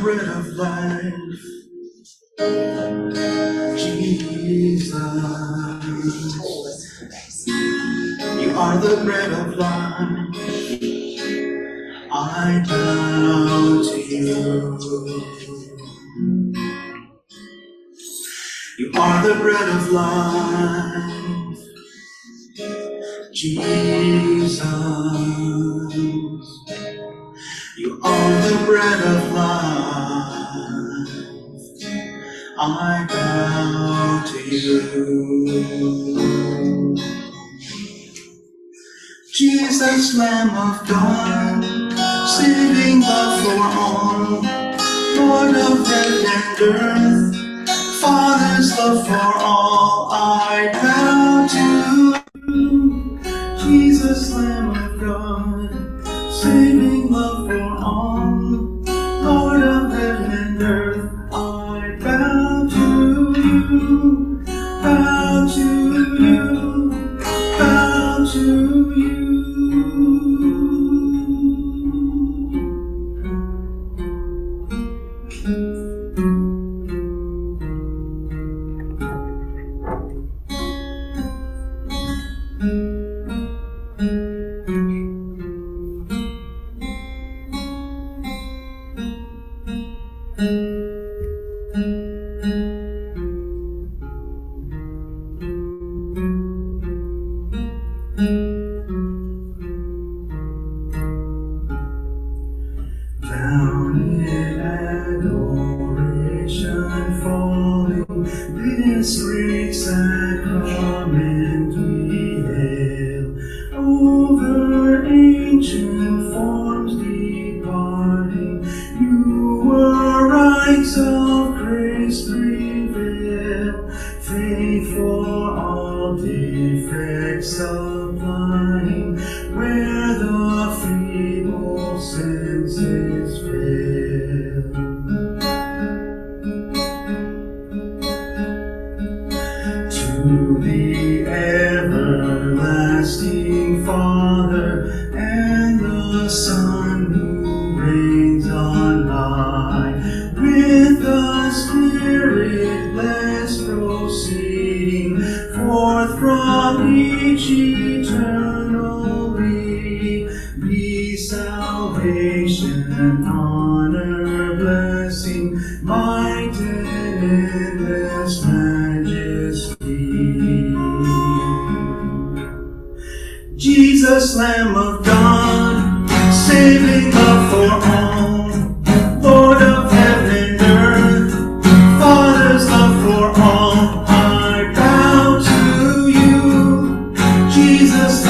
bread of life. Jesus. You are the bread of life. I bow to you. You are the bread of life. Jesus. Bread of life. I bow to you. Jesus, Lamb of God, saving love for all, Lord of heaven and earth, Father's love for the everlasting Father and the Son who reigns on high, with the Spirit proceeding forth from each eternal be salvation, honor, blessing, might and endless Jesus, Lamb of God, saving love for all, Lord of heaven and earth, Father's love for all, I bow to you. Jesus,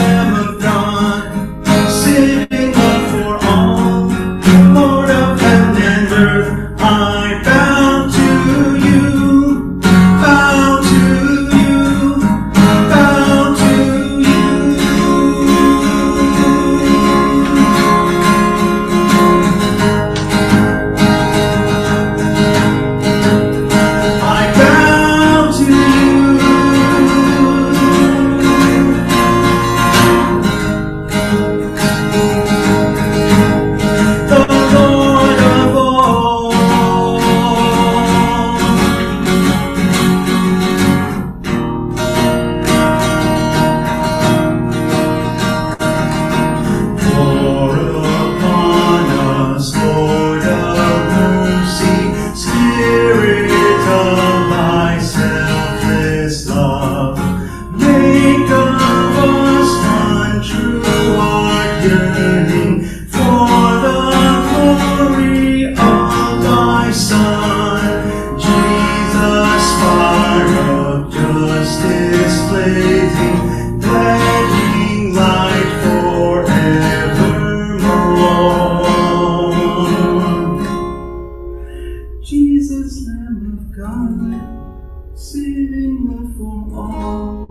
Jesus, Lamb of God, saving love for all,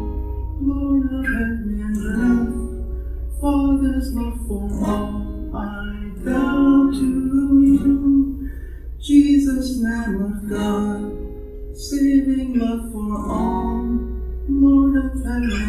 Lord of heaven and earth, Father's love for all, I bow to you. Jesus, Lamb of God, saving love for all, Lord of heaven